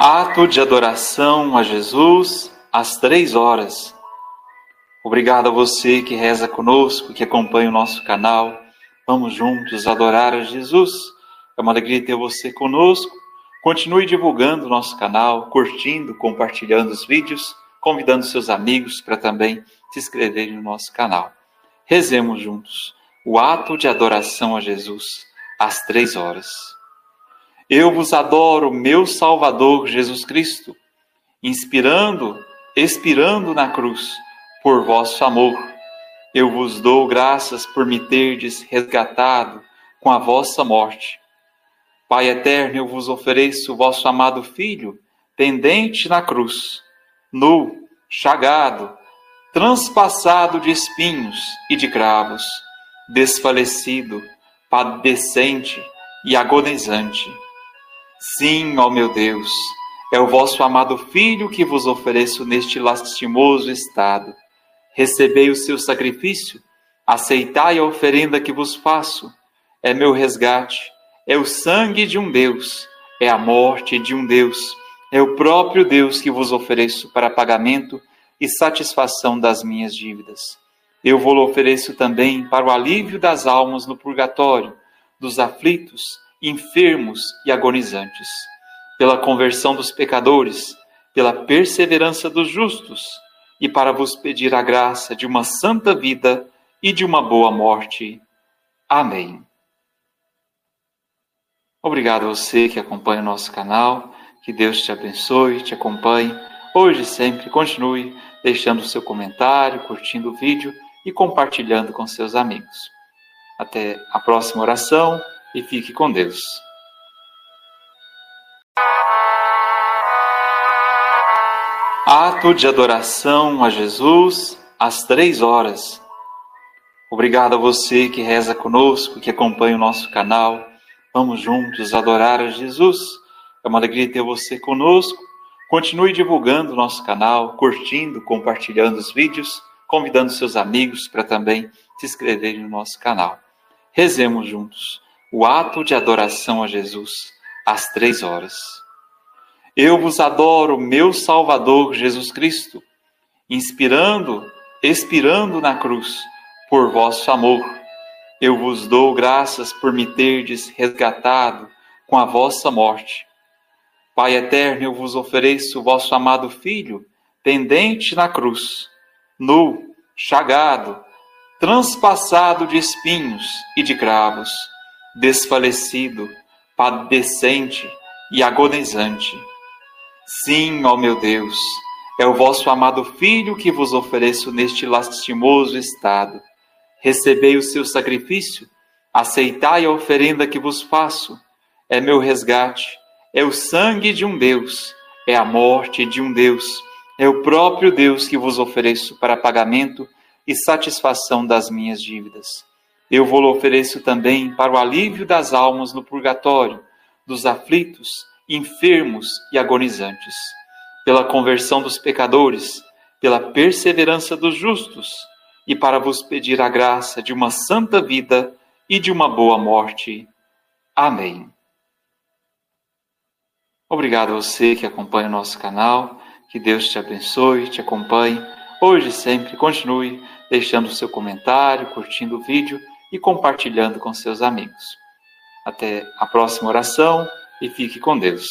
Ato de adoração a Jesus às três horas. Obrigado a você que reza conosco, que acompanha o nosso canal. Vamos juntos adorar a Jesus. É uma alegria ter você conosco. Continue divulgando o nosso canal, curtindo, compartilhando os vídeos, convidando seus amigos para também se inscreverem no nosso canal. Rezemos juntos o ato de adoração a Jesus às três horas. Eu vos adoro, meu Salvador Jesus Cristo, inspirando, expirando na cruz por vosso amor. Eu vos dou graças por me terdes resgatado com a vossa morte. Pai eterno, eu vos ofereço o vosso amado Filho, pendente na cruz, nu, chagado, transpassado de espinhos e de cravos, desfalecido, padecente e agonizante Sim, ó meu Deus, é o vosso amado Filho que vos ofereço neste lastimoso estado. Recebei o seu sacrifício, aceitai a oferenda que vos faço. É meu resgate, é o sangue de um Deus, é a morte de um Deus, é o próprio Deus que vos ofereço para pagamento e satisfação das minhas dívidas. Eu vou ofereço também para o alívio das almas no purgatório, dos aflitos, enfermos e agonizantes, pela conversão dos pecadores, pela perseverança dos justos, e para vos pedir a graça de uma santa vida e de uma boa morte. Amém. Obrigado a você que acompanha o nosso canal. Que Deus te abençoe, te acompanhe. Hoje e sempre continue deixando seu comentário, curtindo o vídeo e compartilhando com seus amigos. Até a próxima oração e fique com Deus. Ato de adoração a Jesus às três horas. Obrigado a você que reza conosco, que acompanha o nosso canal. Vamos juntos adorar a Jesus. É uma alegria ter você conosco. Continue divulgando o nosso canal, curtindo, compartilhando os vídeos, convidando seus amigos para também se inscreverem no nosso canal. Rezemos juntos o ato de adoração a Jesus às três horas. Eu vos adoro, meu Salvador Jesus Cristo, inspirando, expirando na cruz por vosso amor. Eu vos dou graças por me terdes resgatado com a vossa morte. Pai eterno, eu vos ofereço o vosso amado Filho, pendente na cruz, nu, chagado, transpassado de espinhos e de cravos desfalecido, padecente e agonizante. Sim, ó meu Deus, é o vosso amado Filho que vos ofereço neste lastimoso estado. Recebei o seu sacrifício, aceitai a oferenda que vos faço. É meu resgate, é o sangue de um Deus, é a morte de um Deus, é o próprio Deus que vos ofereço para pagamento e satisfação das minhas dívidas. Eu vou ofereço também para o alívio das almas no purgatório, dos aflitos, enfermos e agonizantes, pela conversão dos pecadores, pela perseverança dos justos, e para vos pedir a graça de uma santa vida e de uma boa morte. Amém. Obrigado a você que acompanha o nosso canal. Que Deus te abençoe, te acompanhe. Hoje sempre continue deixando o seu comentário, curtindo o vídeo e compartilhando com seus amigos. Até a próxima oração e fique com Deus.